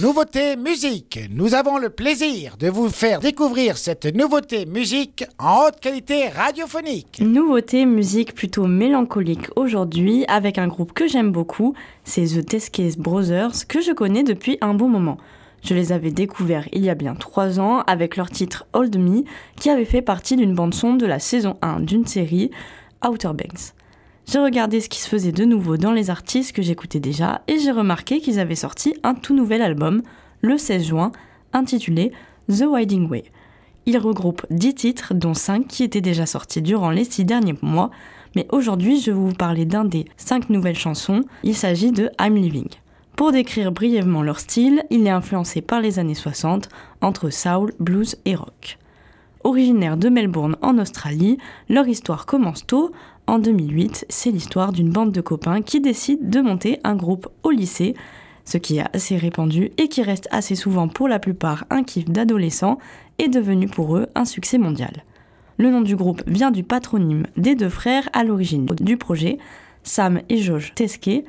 Nouveauté musique. Nous avons le plaisir de vous faire découvrir cette nouveauté musique en haute qualité radiophonique. Nouveauté musique plutôt mélancolique aujourd'hui avec un groupe que j'aime beaucoup, c'est The Teskes Brothers que je connais depuis un bon moment. Je les avais découverts il y a bien trois ans avec leur titre Hold Me qui avait fait partie d'une bande-son de la saison 1 d'une série Outer Banks. J'ai regardé ce qui se faisait de nouveau dans les artistes que j'écoutais déjà et j'ai remarqué qu'ils avaient sorti un tout nouvel album le 16 juin intitulé The Winding Way. Il regroupe 10 titres dont 5 qui étaient déjà sortis durant les 6 derniers mois, mais aujourd'hui je vais vous parler d'un des 5 nouvelles chansons, il s'agit de I'm Living. Pour décrire brièvement leur style, il est influencé par les années 60 entre soul, blues et rock. Originaire de Melbourne en Australie, leur histoire commence tôt en 2008, c'est l'histoire d'une bande de copains qui décident de monter un groupe au lycée, ce qui est assez répandu et qui reste assez souvent pour la plupart un kiff d'adolescents, est devenu pour eux un succès mondial. Le nom du groupe vient du patronyme des deux frères à l'origine du projet, Sam et Josh Teske.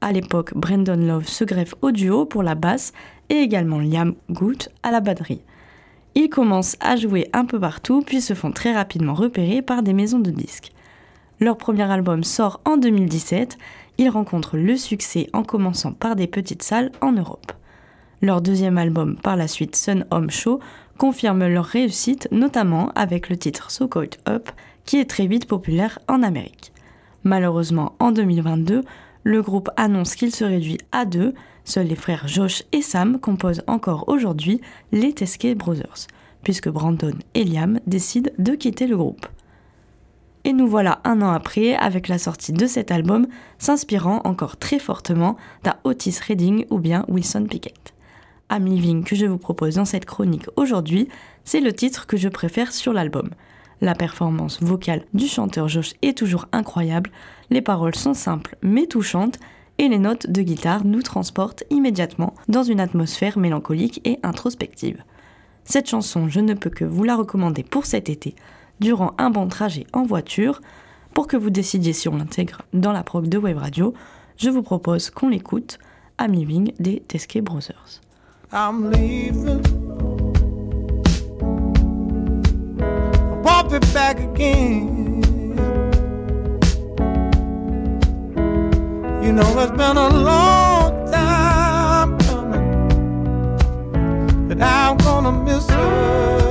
À l'époque, Brandon Love se greffe au duo pour la basse et également Liam Goot à la batterie. Ils commencent à jouer un peu partout puis se font très rapidement repérer par des maisons de disques. Leur premier album sort en 2017. Ils rencontrent le succès en commençant par des petites salles en Europe. Leur deuxième album, par la suite Sun Home Show, confirme leur réussite, notamment avec le titre So Called Up, qui est très vite populaire en Amérique. Malheureusement, en 2022, le groupe annonce qu'il se réduit à deux. Seuls les frères Josh et Sam composent encore aujourd'hui les Teskey Brothers, puisque Brandon et Liam décident de quitter le groupe. Et nous voilà un an après avec la sortie de cet album, s'inspirant encore très fortement d'un Otis Redding ou bien Wilson Pickett. I'm Living que je vous propose dans cette chronique aujourd'hui, c'est le titre que je préfère sur l'album. La performance vocale du chanteur Josh est toujours incroyable, les paroles sont simples mais touchantes, et les notes de guitare nous transportent immédiatement dans une atmosphère mélancolique et introspective. Cette chanson, je ne peux que vous la recommander pour cet été, durant un bon trajet en voiture. Pour que vous décidiez si on l'intègre dans la prog de Web Radio, je vous propose qu'on l'écoute à Living des Teskey Brothers. I'm leaving. Back again. I'm gonna miss her.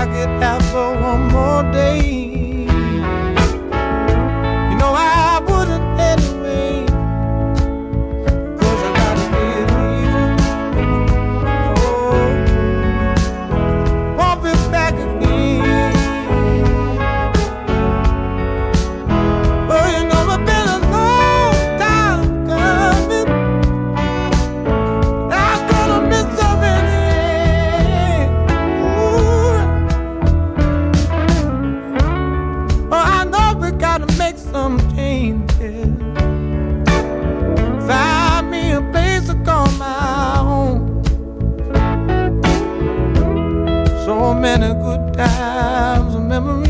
pocket to be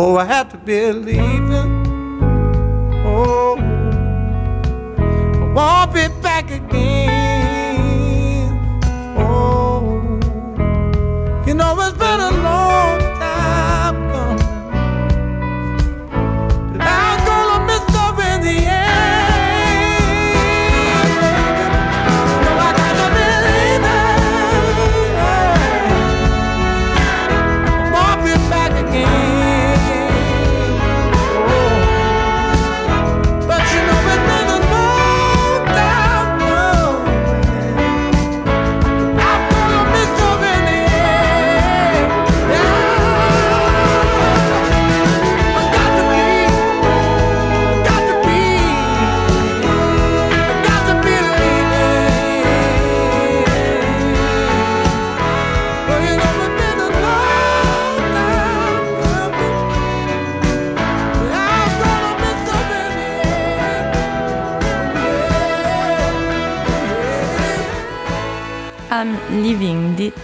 before I had to be leaving. Oh, I won't be back again. Oh, you know it's been a long time coming. But I'm gonna miss her in the end. No,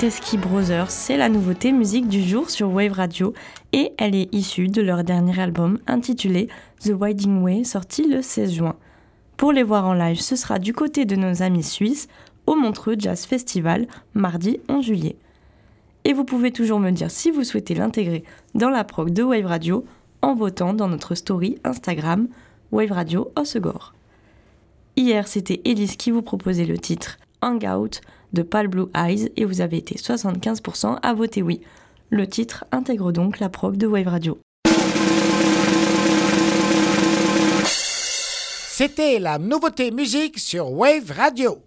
Teskey Brothers, c'est la nouveauté musique du jour sur Wave Radio et elle est issue de leur dernier album intitulé The Winding Way sorti le 16 juin. Pour les voir en live, ce sera du côté de nos amis suisses au Montreux Jazz Festival mardi 11 juillet. Et vous pouvez toujours me dire si vous souhaitez l'intégrer dans la prog de Wave Radio en votant dans notre story Instagram Wave Radio Osegor. Hier, c'était Elise qui vous proposait le titre Hangout de Pale Blue Eyes et vous avez été 75% à voter oui. Le titre intègre donc la prog de Wave Radio. C'était la nouveauté musique sur Wave Radio.